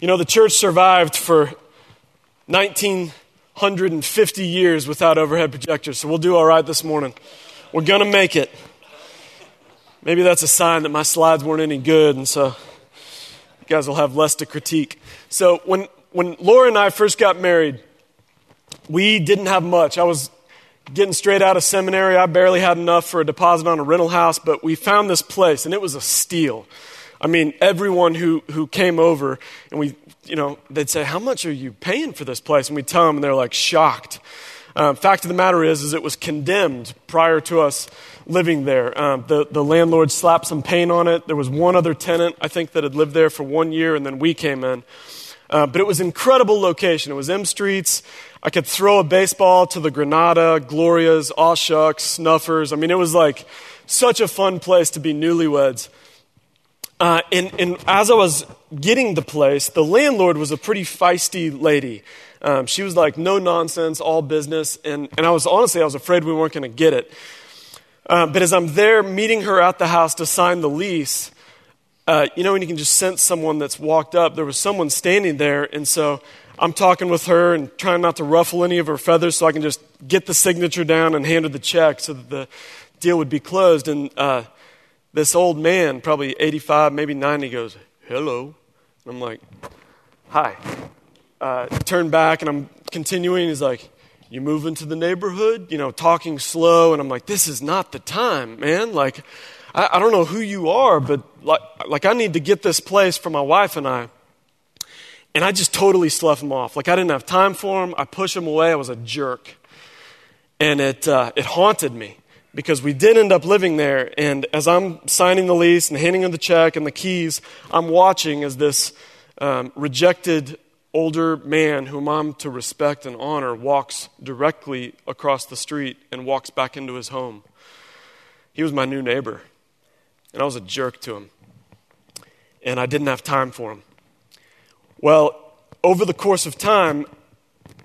You know, the church survived for 1950 years without overhead projectors, so we'll do all right this morning. We're going to make it. Maybe that's a sign that my slides weren't any good, and so you guys will have less to critique. So, when, when Laura and I first got married, we didn't have much. I was getting straight out of seminary. I barely had enough for a deposit on a rental house, but we found this place, and it was a steal. I mean, everyone who, who came over, and we, you know, they'd say, How much are you paying for this place? And we tell them, and they're like shocked. Um, fact of the matter is, is it was condemned prior to us living there. Um, the, the landlord slapped some paint on it. There was one other tenant, I think, that had lived there for one year, and then we came in. Uh, but it was incredible location. It was M Streets. I could throw a baseball to the Granada, Glorias, Shucks, Snuffers. I mean, it was like such a fun place to be newlyweds. Uh, and, and, as I was getting the place, the landlord was a pretty feisty lady. Um, she was like, no nonsense, all business. And, and I was honestly, I was afraid we weren't going to get it. Uh, but as I'm there meeting her at the house to sign the lease, uh, you know, when you can just sense someone that's walked up, there was someone standing there. And so I'm talking with her and trying not to ruffle any of her feathers so I can just get the signature down and hand her the check so that the deal would be closed. And, uh, this old man, probably 85, maybe 90, goes, Hello. And I'm like, Hi. Uh, turn back and I'm continuing. He's like, You move into the neighborhood? You know, talking slow. And I'm like, This is not the time, man. Like, I, I don't know who you are, but like, like, I need to get this place for my wife and I. And I just totally slough him off. Like, I didn't have time for him. I push him away. I was a jerk. And it, uh, it haunted me because we did end up living there. And as I'm signing the lease and handing him the check and the keys, I'm watching as this um, rejected older man whom I'm to respect and honor walks directly across the street and walks back into his home. He was my new neighbor, and I was a jerk to him. And I didn't have time for him. Well, over the course of time,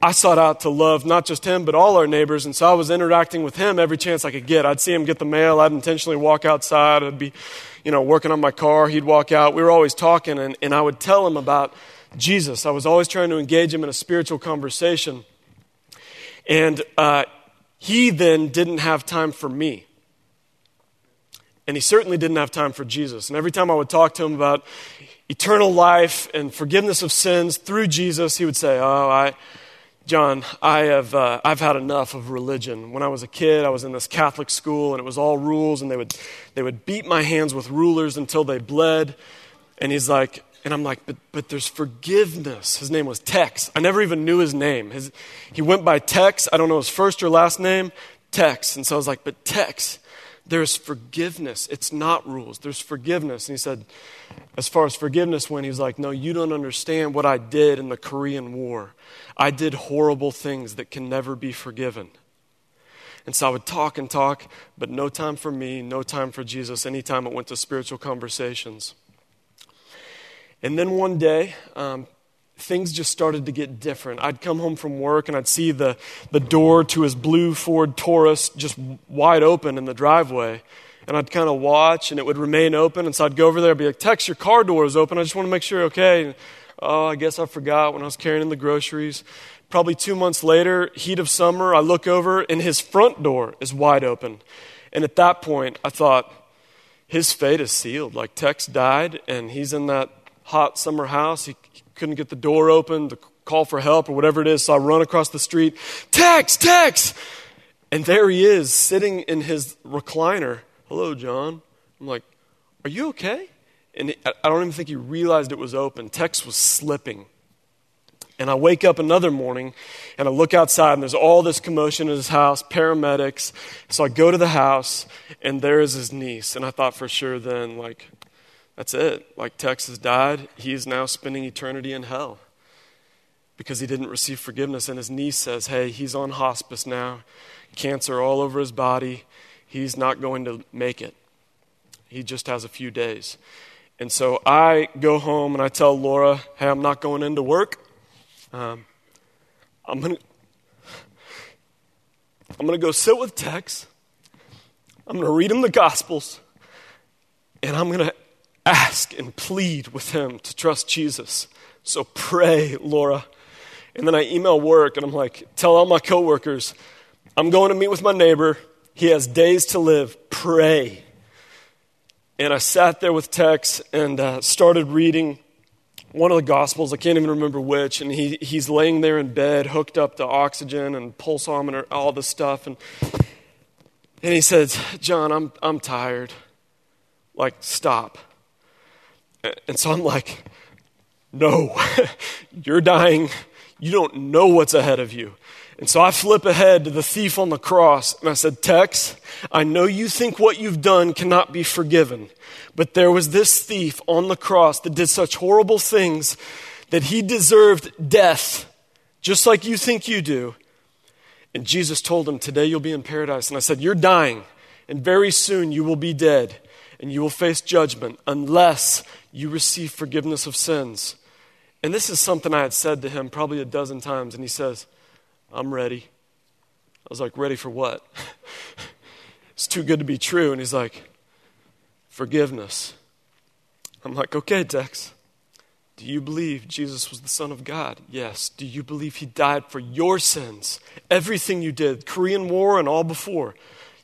I sought out to love not just him, but all our neighbors. And so I was interacting with him every chance I could get. I'd see him get the mail. I'd intentionally walk outside. I'd be, you know, working on my car. He'd walk out. We were always talking, and, and I would tell him about Jesus. I was always trying to engage him in a spiritual conversation. And uh, he then didn't have time for me. And he certainly didn't have time for Jesus. And every time I would talk to him about eternal life and forgiveness of sins through Jesus, he would say, Oh, I. John, I have, uh, I've had enough of religion. When I was a kid, I was in this Catholic school, and it was all rules, and they would, they would beat my hands with rulers until they bled. And he's like, and I'm like, but, but there's forgiveness. His name was Tex. I never even knew his name. His, he went by Tex. I don't know his first or last name, Tex. And so I was like, but Tex, there's forgiveness. It's not rules, there's forgiveness. And he said, as far as forgiveness went, he was like, no, you don't understand what I did in the Korean War. I did horrible things that can never be forgiven. And so I would talk and talk, but no time for me, no time for Jesus, anytime it went to spiritual conversations. And then one day, um, things just started to get different. I'd come home from work and I'd see the, the door to his blue Ford Taurus just wide open in the driveway. And I'd kind of watch and it would remain open. And so I'd go over there and be like, Tex, your car door is open. I just want to make sure, okay. Oh, I guess I forgot when I was carrying in the groceries. Probably two months later, heat of summer, I look over and his front door is wide open. And at that point, I thought, his fate is sealed. Like Tex died and he's in that hot summer house. He, he couldn't get the door open to call for help or whatever it is. So I run across the street, Tex, Tex! And there he is sitting in his recliner. Hello, John. I'm like, Are you okay? And I don't even think he realized it was open. Tex was slipping. And I wake up another morning and I look outside and there's all this commotion in his house, paramedics. So I go to the house and there is his niece. And I thought for sure then, like, that's it. Like, Tex has died. He is now spending eternity in hell because he didn't receive forgiveness. And his niece says, hey, he's on hospice now, cancer all over his body. He's not going to make it. He just has a few days. And so I go home and I tell Laura, hey, I'm not going into work. Um, I'm going to. I'm going to go sit with Tex. I'm going to read him the Gospels. And I'm going to ask and plead with him to trust Jesus So pray, Laura. And then I email work and I'm like, tell all my coworkers, I'm going to meet with my neighbor. He has days to live. Pray. And I sat there with Tex and uh, started reading one of the Gospels. I can't even remember which. And he, he's laying there in bed, hooked up to oxygen and pulse oximeter, all this stuff. And, and he says, John, I'm, I'm tired. Like, stop. And so I'm like, no, you're dying. You don't know what's ahead of you. And so I flip ahead to the thief on the cross and I said, Tex, I know you think what you've done cannot be forgiven, but there was this thief on the cross that did such horrible things that he deserved death, just like you think you do. And Jesus told him, Today you'll be in paradise. And I said, You're dying, and very soon you will be dead, and you will face judgment unless you receive forgiveness of sins. And this is something I had said to him probably a dozen times, and he says, I'm ready. I was like, Ready for what? it's too good to be true. And he's like, Forgiveness. I'm like, Okay, Tex. Do you believe Jesus was the Son of God? Yes. Do you believe He died for your sins? Everything you did, Korean War and all before?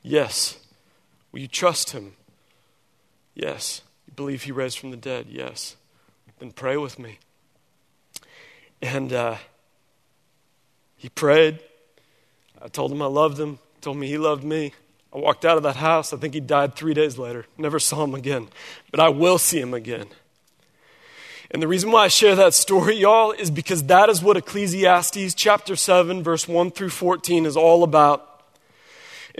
Yes. Will you trust Him? Yes. You believe He raised from the dead? Yes. Then pray with me. And uh, he prayed. I told him I loved him, told me he loved me. I walked out of that house. I think he died three days later. Never saw him again. But I will see him again. And the reason why I share that story, y'all, is because that is what Ecclesiastes chapter 7, verse 1 through 14 is all about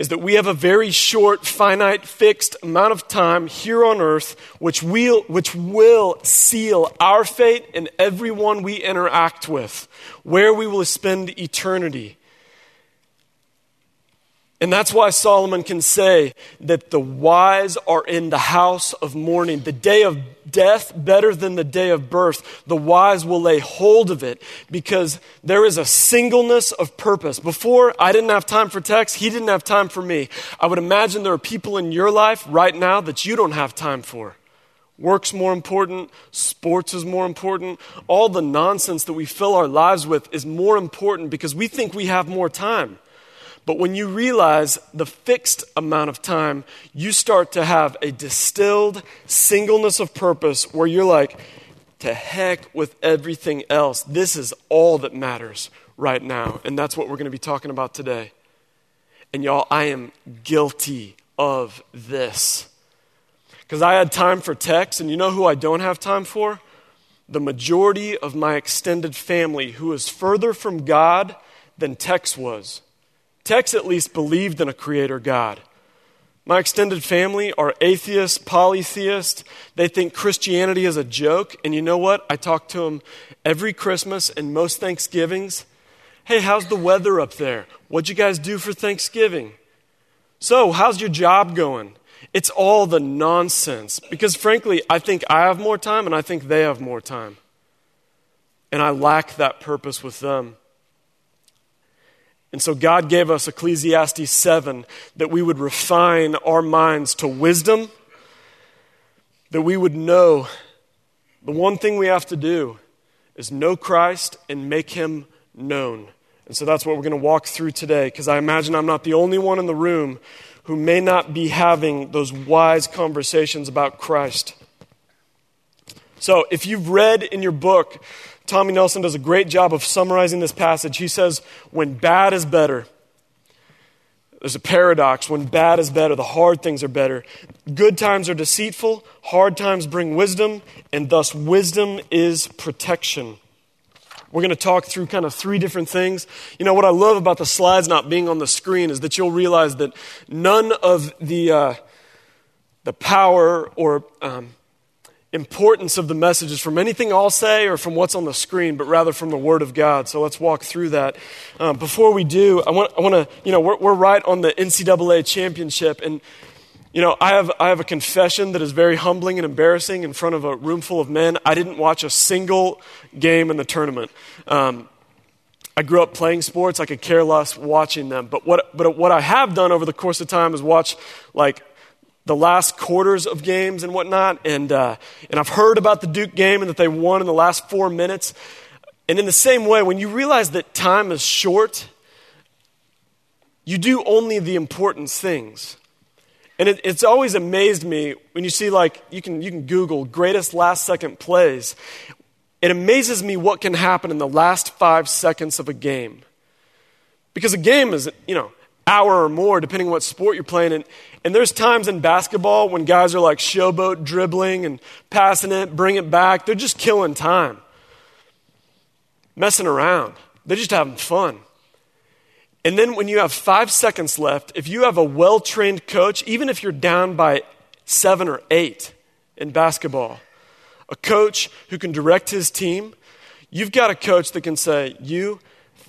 is that we have a very short, finite, fixed amount of time here on earth which will, which will seal our fate and everyone we interact with, where we will spend eternity. And that's why Solomon can say that the wise are in the house of mourning. The day of death better than the day of birth. The wise will lay hold of it because there is a singleness of purpose. Before, I didn't have time for Tex, He didn't have time for me. I would imagine there are people in your life right now that you don't have time for. Work's more important, sports is more important. All the nonsense that we fill our lives with is more important because we think we have more time. But when you realize the fixed amount of time, you start to have a distilled singleness of purpose where you're like, to heck with everything else. This is all that matters right now. And that's what we're going to be talking about today. And y'all, I am guilty of this. Because I had time for Tex, and you know who I don't have time for? The majority of my extended family who is further from God than Tex was. Tex at least believed in a creator God. My extended family are atheists, polytheists. They think Christianity is a joke. And you know what? I talk to them every Christmas and most Thanksgivings. Hey, how's the weather up there? What'd you guys do for Thanksgiving? So, how's your job going? It's all the nonsense. Because frankly, I think I have more time and I think they have more time. And I lack that purpose with them. And so God gave us Ecclesiastes 7 that we would refine our minds to wisdom, that we would know the one thing we have to do is know Christ and make him known. And so that's what we're going to walk through today because I imagine I'm not the only one in the room who may not be having those wise conversations about Christ. So if you've read in your book Tommy Nelson does a great job of summarizing this passage. He says, When bad is better, there's a paradox. When bad is better, the hard things are better. Good times are deceitful, hard times bring wisdom, and thus wisdom is protection. We're going to talk through kind of three different things. You know, what I love about the slides not being on the screen is that you'll realize that none of the, uh, the power or um, importance of the message is from anything I'll say or from what's on the screen, but rather from the Word of God. So let's walk through that. Um, before we do, I want, I want to, you know, we're, we're right on the NCAA championship. And, you know, I have, I have a confession that is very humbling and embarrassing in front of a room full of men. I didn't watch a single game in the tournament. Um, I grew up playing sports. I could care less watching them. But what, but what I have done over the course of time is watch like the last quarters of games and whatnot, and, uh, and I've heard about the Duke game and that they won in the last four minutes. And in the same way, when you realize that time is short, you do only the important things. And it, it's always amazed me when you see, like, you can, you can Google greatest last second plays. It amazes me what can happen in the last five seconds of a game. Because a game is, you know, hour or more, depending on what sport you're playing. And, and there's times in basketball when guys are like showboat dribbling and passing it, bring it back. They're just killing time, messing around. They're just having fun. And then when you have five seconds left, if you have a well trained coach, even if you're down by seven or eight in basketball, a coach who can direct his team, you've got a coach that can say, You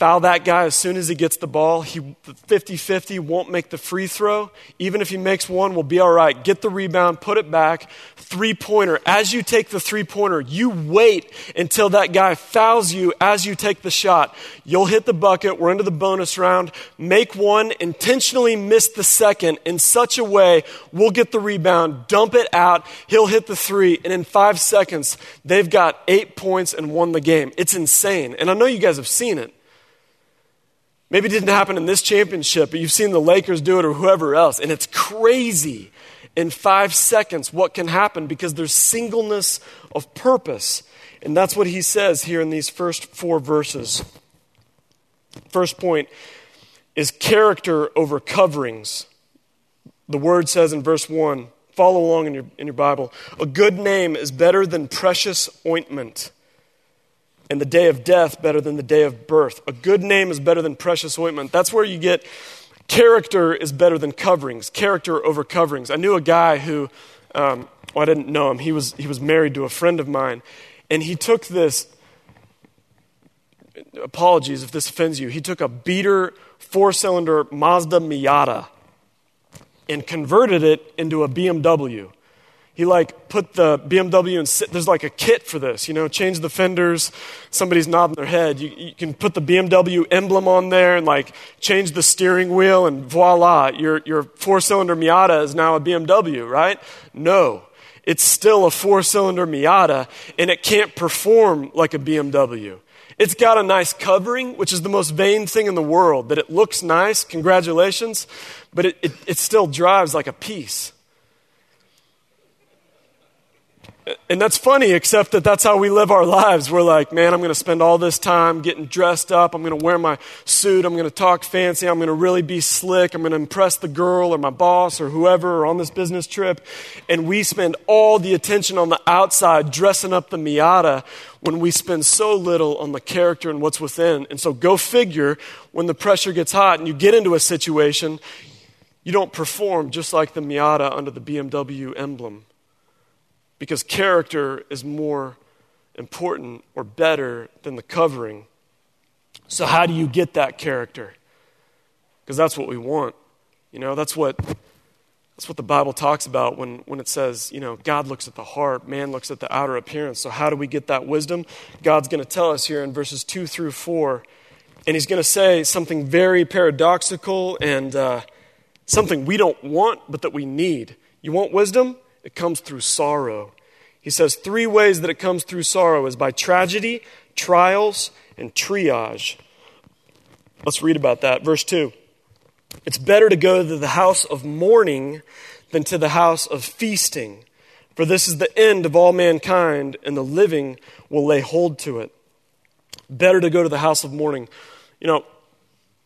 foul that guy as soon as he gets the ball. He 50 50 won't make the free throw. Even if he makes one, we'll be all right. Get the rebound, put it back. Three pointer. As you take the three pointer, you wait until that guy fouls you as you take the shot. You'll hit the bucket. We're into the bonus round. Make one, intentionally miss the second in such a way we'll get the rebound, dump it out. He'll hit the three. And in five seconds, they've got eight points and won the game. It's insane. And I know you guys have seen it. Maybe it didn't happen in this championship, but you've seen the Lakers do it or whoever else. And it's crazy in five seconds what can happen because there's singleness of purpose. And that's what he says here in these first four verses. First point is character over coverings. The word says in verse 1, follow along in your, in your Bible, a good name is better than precious ointment and the day of death better than the day of birth. A good name is better than precious ointment. That's where you get character is better than coverings, character over coverings. I knew a guy who, um, well, I didn't know him. He was, he was married to a friend of mine, and he took this, apologies if this offends you, he took a beater four cylinder Mazda Miata and converted it into a BMW he like put the BMW and sit, there's like a kit for this, you know, change the fenders, somebody's nodding their head. You, you, can put the BMW emblem on there and like change the steering wheel and voila, your, your four cylinder Miata is now a BMW, right? No. It's still a four cylinder Miata and it can't perform like a BMW. It's got a nice covering, which is the most vain thing in the world, that it looks nice, congratulations, but it, it, it still drives like a piece. And that's funny, except that that's how we live our lives. We're like, man, I'm going to spend all this time getting dressed up. I'm going to wear my suit. I'm going to talk fancy. I'm going to really be slick. I'm going to impress the girl or my boss or whoever or on this business trip. And we spend all the attention on the outside dressing up the Miata when we spend so little on the character and what's within. And so go figure when the pressure gets hot and you get into a situation, you don't perform just like the Miata under the BMW emblem because character is more important or better than the covering. So, how do you get that character? Because that's what we want. You know, that's what, that's what the Bible talks about when, when it says, you know, God looks at the heart, man looks at the outer appearance. So, how do we get that wisdom? God's going to tell us here in verses 2 through 4. And he's going to say something very paradoxical and uh, something we don't want, but that we need. You want wisdom? It comes through sorrow. He says three ways that it comes through sorrow is by tragedy, trials, and triage. Let's read about that. Verse 2. It's better to go to the house of mourning than to the house of feasting, for this is the end of all mankind, and the living will lay hold to it. Better to go to the house of mourning. You know,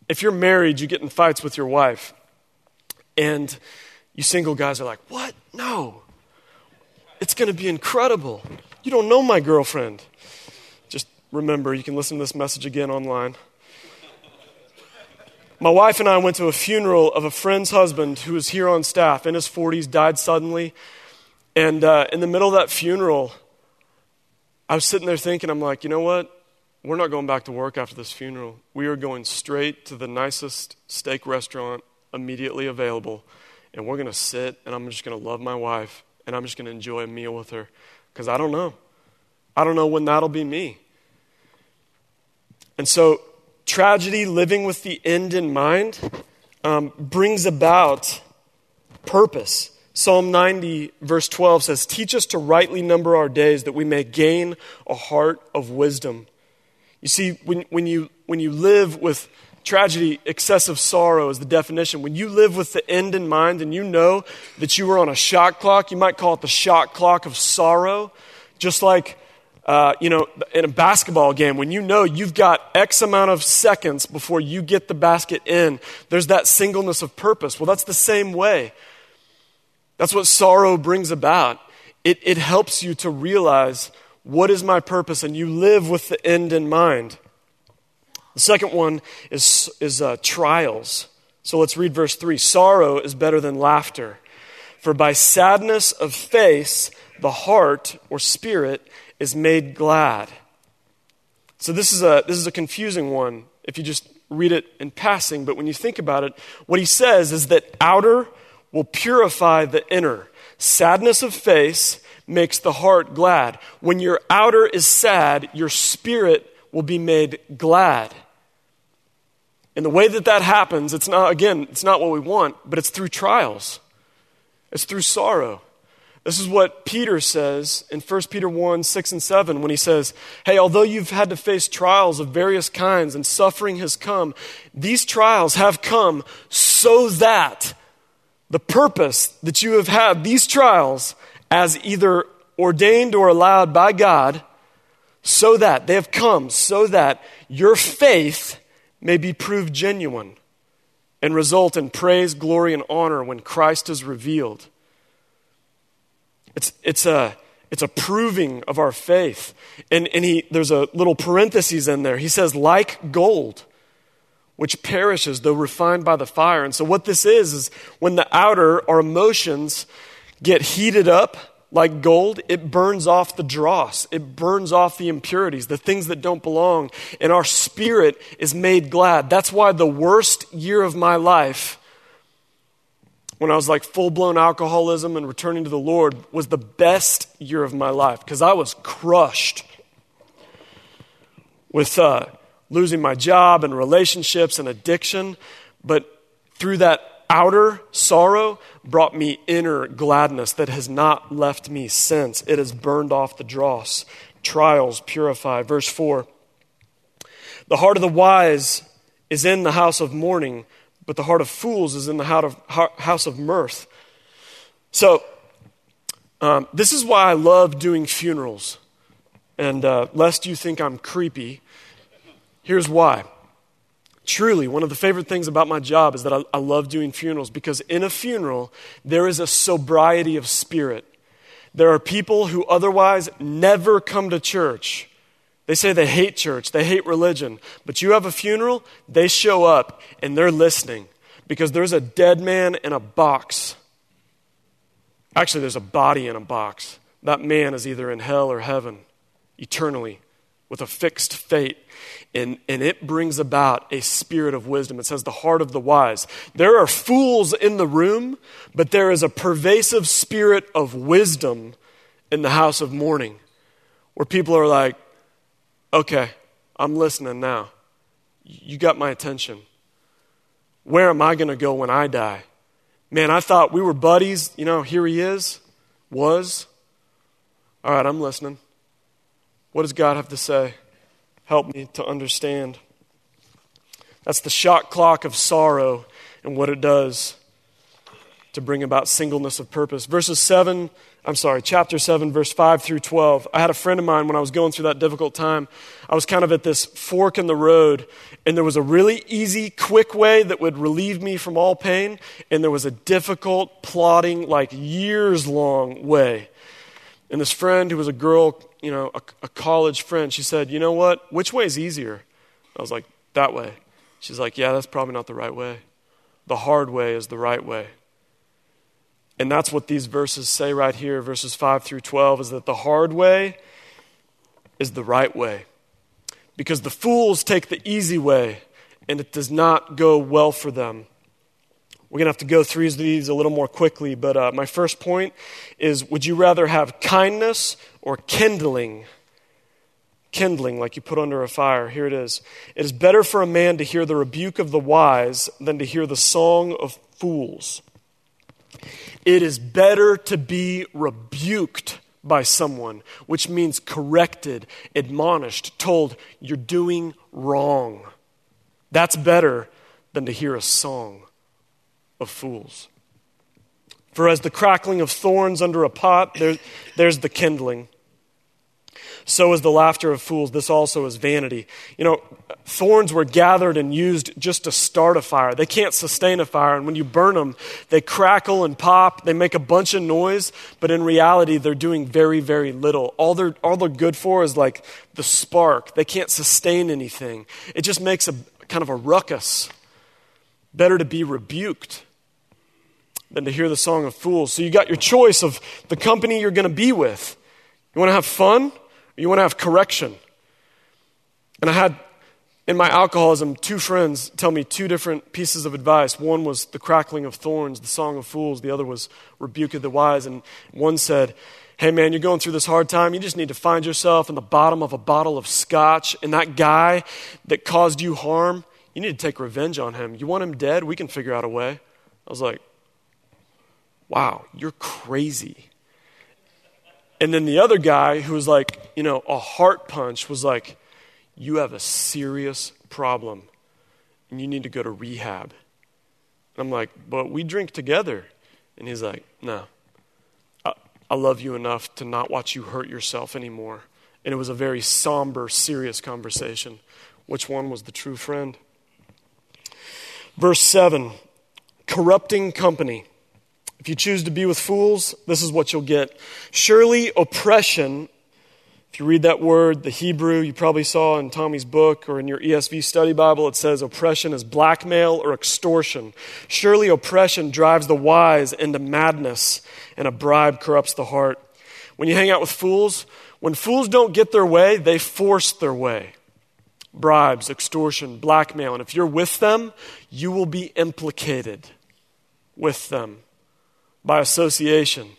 if you're married, you get in fights with your wife, and you single guys are like, What? No. It's going to be incredible. You don't know my girlfriend. Just remember, you can listen to this message again online. My wife and I went to a funeral of a friend's husband who was here on staff in his 40s, died suddenly. And uh, in the middle of that funeral, I was sitting there thinking, I'm like, you know what? We're not going back to work after this funeral. We are going straight to the nicest steak restaurant immediately available. And we're going to sit and I'm just going to love my wife and I'm just going to enjoy a meal with her because I don't know. I don't know when that'll be me. And so, tragedy, living with the end in mind, um, brings about purpose. Psalm 90, verse 12 says, Teach us to rightly number our days that we may gain a heart of wisdom. You see, when, when, you, when you live with tragedy, excessive sorrow is the definition. When you live with the end in mind and you know that you are on a shot clock, you might call it the shot clock of sorrow, just like. Uh, you know, in a basketball game, when you know you've got X amount of seconds before you get the basket in, there's that singleness of purpose. Well, that's the same way. That's what sorrow brings about. It, it helps you to realize what is my purpose, and you live with the end in mind. The second one is, is uh, trials. So let's read verse 3. Sorrow is better than laughter, for by sadness of face, the heart or spirit is made glad. So this is a, this is a confusing one if you just read it in passing, but when you think about it, what he says is that outer will purify the inner. Sadness of face makes the heart glad. When your outer is sad, your spirit will be made glad. And the way that that happens, it's not, again, it's not what we want, but it's through trials, it's through sorrow. This is what Peter says in 1 Peter 1 6 and 7 when he says, Hey, although you've had to face trials of various kinds and suffering has come, these trials have come so that the purpose that you have had, these trials, as either ordained or allowed by God, so that they have come, so that your faith may be proved genuine and result in praise, glory, and honor when Christ is revealed. It's, it's, a, it's a proving of our faith. And, and he, there's a little parenthesis in there. He says, like gold which perishes though refined by the fire. And so, what this is, is when the outer, our emotions, get heated up like gold, it burns off the dross. It burns off the impurities, the things that don't belong. And our spirit is made glad. That's why the worst year of my life, when I was like full blown alcoholism and returning to the Lord, was the best year of my life because I was crushed with. Uh, losing my job and relationships and addiction, but through that outer sorrow brought me inner gladness that has not left me since. It has burned off the dross. Trials purify. Verse 4 The heart of the wise is in the house of mourning, but the heart of fools is in the house of mirth. So, um, this is why I love doing funerals. And uh, lest you think I'm creepy, Here's why. Truly, one of the favorite things about my job is that I, I, love doing funerals because in a funeral, there is a sobriety of spirit. There are people who otherwise never come to church. They say they hate church, they hate religion. But you have a funeral, they show up and they're listening because there's a dead man in a box. Actually, there's a body in a box. That man is either in hell or heaven eternally with a fixed fate. And, and it brings about a spirit of wisdom. It says, the heart of the wise. There are fools in the room, but there is a pervasive spirit of wisdom in the house of mourning where people are like, okay, I'm listening now. You got my attention. Where am I going to go when I die? Man, I thought we were buddies. You know, here he is, was. All right, I'm listening. What does God have to say? Help me to understand. That's the shot clock of sorrow and what it does to bring about singleness of purpose. Verses 7, I'm sorry, chapter 7, verse 5 through 12. I had a friend of mine when I was going through that difficult time. I was kind of at this fork in the road, and there was a really easy, quick way that would relieve me from all pain, and there was a difficult, plodding, like years long way. And this friend who was a girl you know, a, a college friend, she said, You know what? Which way is easier? I was like, That way. She's like, Yeah, that's probably not the right way. The hard way is the right way. And that's what these verses say right here, verses 5 through 12, is that the hard way is the right way. Because the fools take the easy way, and it does not go well for them. We're going to have to go through these a little more quickly, but uh, my first point is would you rather have kindness or kindling? Kindling, like you put under a fire. Here it is. It is better for a man to hear the rebuke of the wise than to hear the song of fools. It is better to be rebuked by someone, which means corrected, admonished, told, you're doing wrong. That's better than to hear a song of fools. For as the crackling of thorns under a pot, there, there's the kindling. So is the laughter of fools. This also is vanity. You know, thorns were gathered and used just to start a fire. They can't sustain a fire. And when you burn them, they crackle and pop. They make a bunch of noise. But in reality, they're doing very, very little. All they're, all they're good for is like the spark. They can't sustain anything. It just makes a kind of a ruckus. Better to be rebuked than to hear the song of fools. So you got your choice of the company you're going to be with. You want to have fun or you want to have correction? And I had in my alcoholism two friends tell me two different pieces of advice. One was the crackling of thorns, the song of fools. The other was rebuke of the wise. And one said, Hey man, you're going through this hard time. You just need to find yourself in the bottom of a bottle of scotch. And that guy that caused you harm, you need to take revenge on him. You want him dead? We can figure out a way. I was like, wow, you're crazy. And then the other guy who was like, you know, a heart punch was like, you have a serious problem and you need to go to rehab. And I'm like, but we drink together. And he's like, no, I, I love you enough to not watch you hurt yourself anymore. And it was a very somber, serious conversation. Which one was the true friend? Verse 7 corrupting company. If you choose to be with fools, this is what you'll get. Surely oppression, if you read that word, the Hebrew, you probably saw in Tommy's book or in your ESV study Bible, it says oppression is blackmail or extortion. Surely oppression drives the wise into madness, and a bribe corrupts the heart. When you hang out with fools, when fools don't get their way, they force their way. Bribes, extortion, blackmail. And if you're with them, you will be implicated with them by association.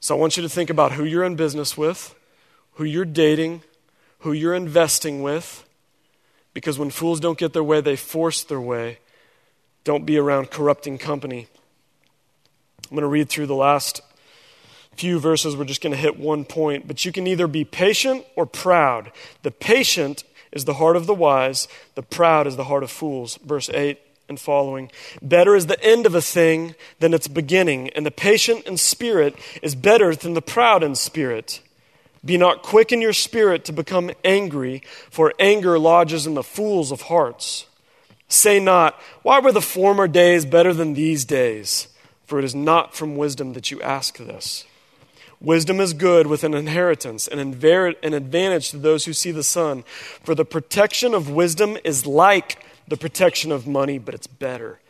So I want you to think about who you're in business with, who you're dating, who you're investing with, because when fools don't get their way, they force their way. Don't be around corrupting company. I'm going to read through the last few verses. We're just going to hit one point. But you can either be patient or proud. The patient is the heart of the wise, the proud is the heart of fools. Verse 8 and following. Better is the end of a thing than its beginning, and the patient in spirit is better than the proud in spirit. Be not quick in your spirit to become angry, for anger lodges in the fools of hearts. Say not, Why were the former days better than these days? For it is not from wisdom that you ask this. Wisdom is good with an inheritance, an, an advantage to those who see the sun. For the protection of wisdom is like the protection of money, but it's better.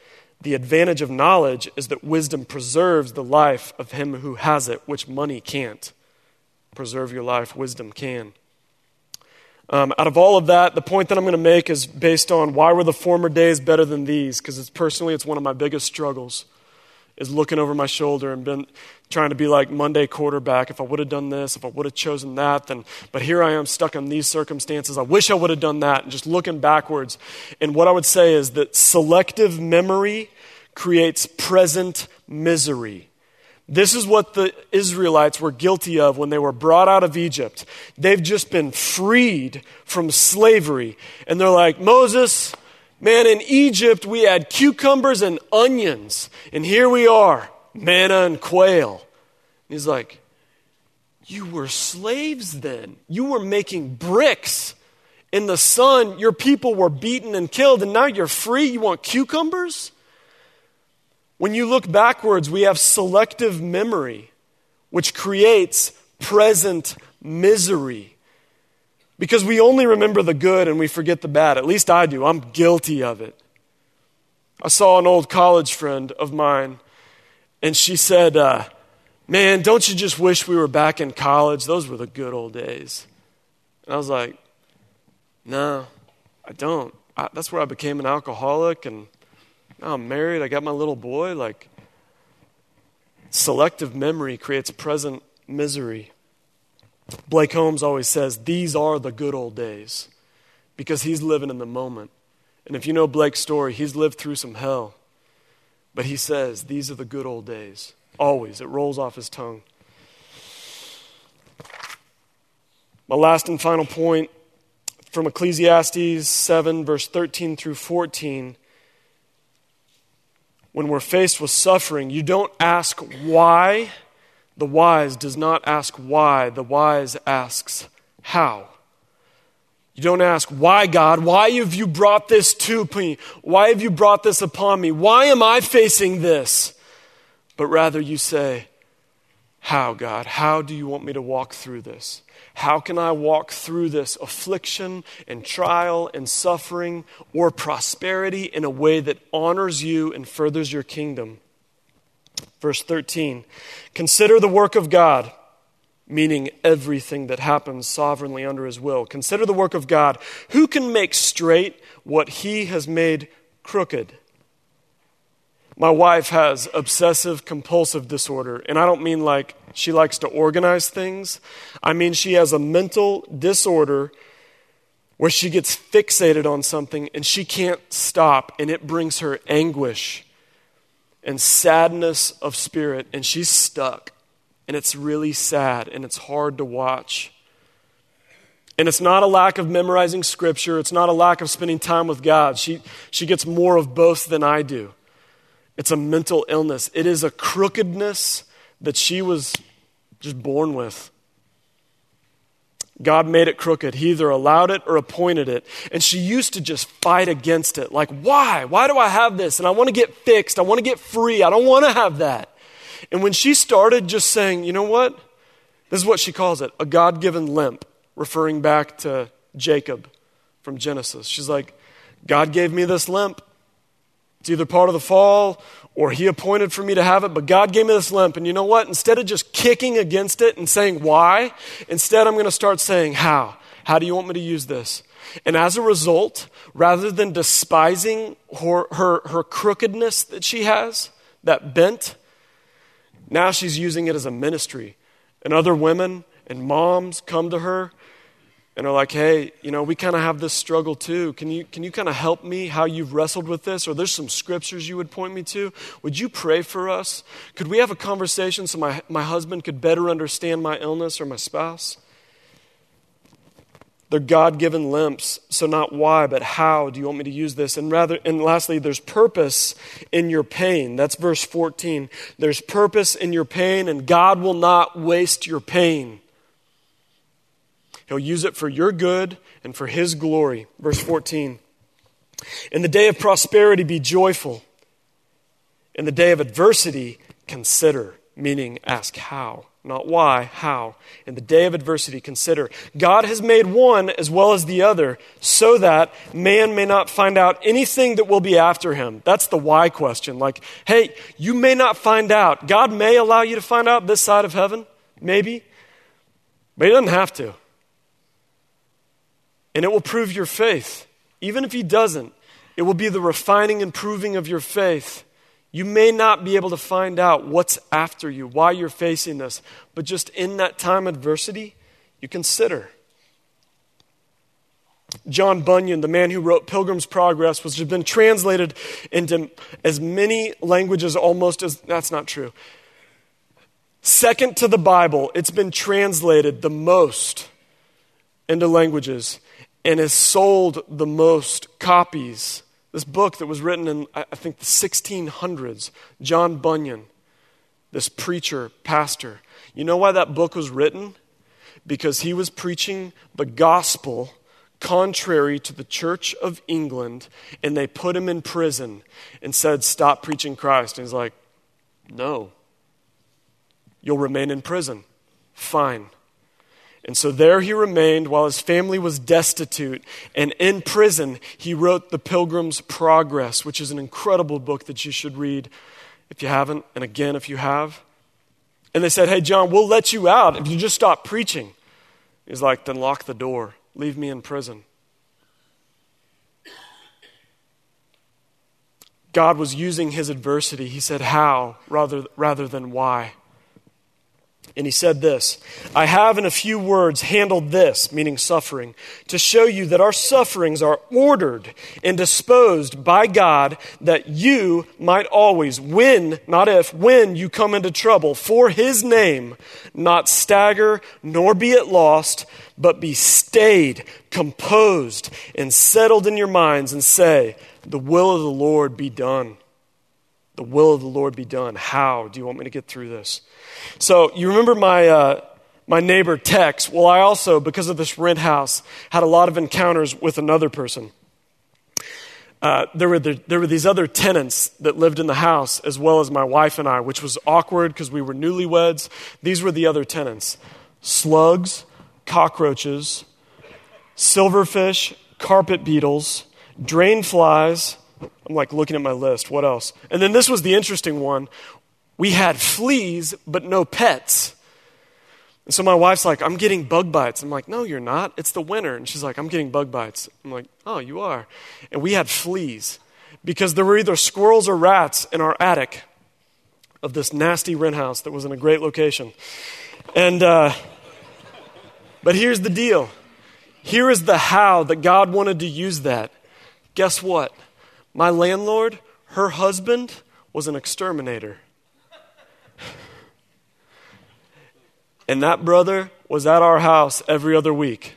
The advantage of knowledge is that wisdom preserves the life of him who has it, which money can't. Preserve your life, wisdom can. Um, out of all of that, the point that I'm going to make is based on why were the former days better than these? Because it's personally, it's one of my biggest struggles is looking over my shoulder and been trying to be like Monday quarterback. If I would have done this, if I would have chosen that, then, but here I am stuck in these circumstances. I wish I would have done that and just looking backwards. And what I would say is that selective memory creates present misery. This is what the Israelites were guilty of when they were brought out of Egypt. They've just been freed from slavery. And they're like, Moses, Man, in Egypt, we had cucumbers and onions. And here we are, manna and quail. he's like, You were slaves then. You were making bricks in the sun. Your people were beaten and killed, and now you're free. You want cucumbers? When you look backwards, we have selective memory, which creates present misery. Because we only remember the good and we forget the bad. At least I do. I'm guilty of it. I saw an old college friend of mine, and she said, uh, Man, don't you just wish we were back in college? Those were the good old days. And I was like, No, I don't. I, that's where I became an alcoholic, and now I'm married. I got my little boy. Like, selective memory creates present misery. Blake Holmes always says, These are the good old days because he's living in the moment. And if you know Blake's story, he's lived through some hell. But he says, These are the good old days. Always. It rolls off his tongue. My last and final point from Ecclesiastes 7, verse 13 through 14. When we're faced with suffering, you don't ask why. The wise does not ask why. The wise asks how. You don't ask, why, God? Why have you brought this to me? Why have you brought this upon me? Why am I facing this? But rather you say, how, God? How do you want me to walk through this? How can I walk through this affliction and trial and suffering or prosperity in a way that honors you and furthers your kingdom? Verse 13 Consider the work of God meaning everything that happens sovereignly under his will. Consider the work of God. Who can make straight what he has made crooked? My wife has obsessive compulsive disorder, and I don't mean like she likes to organize things. I mean she has a mental disorder where she gets fixated on something and she can't stop, and it brings her anguish and sadness of spirit, and she's stuck and it's really sad and it's hard to watch. And it's not a lack of memorizing scripture, it's not a lack of spending time with God. She, she gets more of both than I do. It's a mental illness, it is a crookedness that she was just born with. God made it crooked. He either allowed it or appointed it. And she used to just fight against it. Like, why? Why do I have this? And I want to get fixed. I want to get free. I don't want to have that. And when she started just saying, you know what? This is what she calls it a God given limp, referring back to Jacob from Genesis. She's like, God gave me this limp. It's either part of the fall or He appointed for me to have it, but God gave me this limp. And you know what? Instead of just kicking against it and saying why, instead I'm going to start saying how. How do you want me to use this? And as a result, rather than despising her, her, her crookedness that she has, that bent, now she's using it as a ministry. And other women and moms come to her and are like, hey, you know, we kind of have this struggle too. Can you, can you kind of help me how you've wrestled with this? Or there's some scriptures you would point me to. Would you pray for us? Could we have a conversation so my, my husband could better understand my illness or my spouse? They're God given limps. So, not why, but how do you want me to use this? And rather, and lastly, there's purpose in your pain. That's verse 14. There's purpose in your pain, and God will not waste your pain. He'll use it for your good and for His glory. Verse 14. In the day of prosperity, be joyful. In the day of adversity, consider, meaning ask how. Not why, how. In the day of adversity, consider. God has made one as well as the other so that man may not find out anything that will be after him. That's the why question. Like, hey, you may not find out. God may allow you to find out this side of heaven, maybe, but He doesn't have to. And it will prove your faith. Even if He doesn't, it will be the refining and proving of your faith. You may not be able to find out what's after you, why you're facing this, but just in that time of adversity, you consider. John Bunyan, the man who wrote Pilgrim's Progress, which has been translated into as many languages almost as that's not true. Second to the Bible, it's been translated the most into languages and has sold the most copies this book that was written in, I think, the 1600s, John Bunyan, this preacher, pastor. You know why that book was written? Because he was preaching the gospel contrary to the Church of England, and they put him in prison and said, Stop preaching Christ. And he's like, No, you'll remain in prison. Fine. And so there he remained while his family was destitute. And in prison, he wrote The Pilgrim's Progress, which is an incredible book that you should read if you haven't, and again if you have. And they said, Hey, John, we'll let you out if you just stop preaching. He's like, Then lock the door, leave me in prison. God was using his adversity. He said, How rather, rather than why. And he said this I have in a few words handled this, meaning suffering, to show you that our sufferings are ordered and disposed by God that you might always, when, not if, when you come into trouble for his name, not stagger nor be at lost, but be stayed, composed, and settled in your minds and say, The will of the Lord be done. The will of the Lord be done. How do you want me to get through this? So, you remember my, uh, my neighbor Tex? Well, I also, because of this rent house, had a lot of encounters with another person. Uh, there, were the, there were these other tenants that lived in the house, as well as my wife and I, which was awkward because we were newlyweds. These were the other tenants slugs, cockroaches, silverfish, carpet beetles, drain flies. I'm like looking at my list. What else? And then this was the interesting one. We had fleas, but no pets. And so my wife's like, I'm getting bug bites. I'm like, no, you're not. It's the winter. And she's like, I'm getting bug bites. I'm like, oh, you are. And we had fleas because there were either squirrels or rats in our attic of this nasty rent house that was in a great location. And, uh, but here's the deal here is the how that God wanted to use that. Guess what? My landlord, her husband, was an exterminator. And that brother was at our house every other week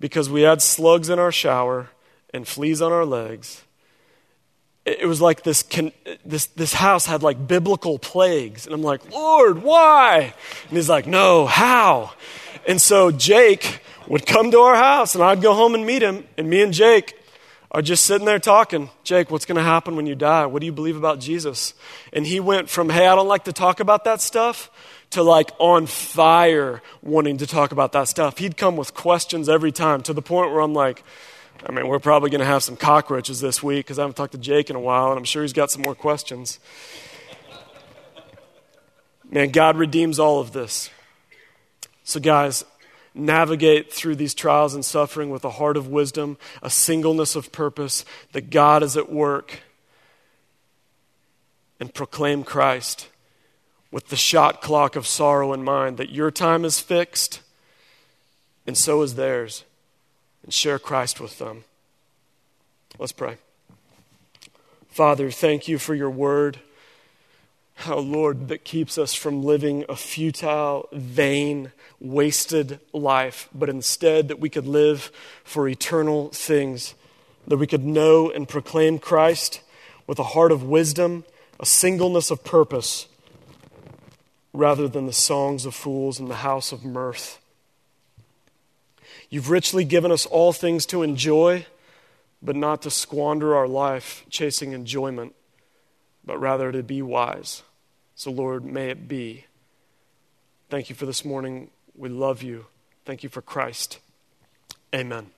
because we had slugs in our shower and fleas on our legs. It was like this, this, this house had like biblical plagues. And I'm like, Lord, why? And he's like, no, how? And so Jake would come to our house and I'd go home and meet him. And me and Jake are just sitting there talking. Jake, what's going to happen when you die? What do you believe about Jesus? And he went from, hey, I don't like to talk about that stuff to like on fire wanting to talk about that stuff. He'd come with questions every time to the point where I'm like, I mean, we're probably going to have some cockroaches this week because I haven't talked to Jake in a while, and I'm sure he's got some more questions. Man, God redeems all of this. So, guys, navigate through these trials and suffering with a heart of wisdom, a singleness of purpose, that God is at work, and proclaim Christ with the shot clock of sorrow in mind that your time is fixed and so is theirs, and share Christ with them. Let's pray. Father, thank you for your word. Oh Lord, that keeps us from living a futile, vain, wasted life, but instead that we could live for eternal things, that we could know and proclaim Christ with a heart of wisdom, a singleness of purpose rather than the songs of fools in the house of mirth. You've richly given us all things to enjoy, but not to squander our life chasing enjoyment, but rather to be wise. So, Lord, may it be. Thank you for this morning. We love you. Thank you for Christ. Amen.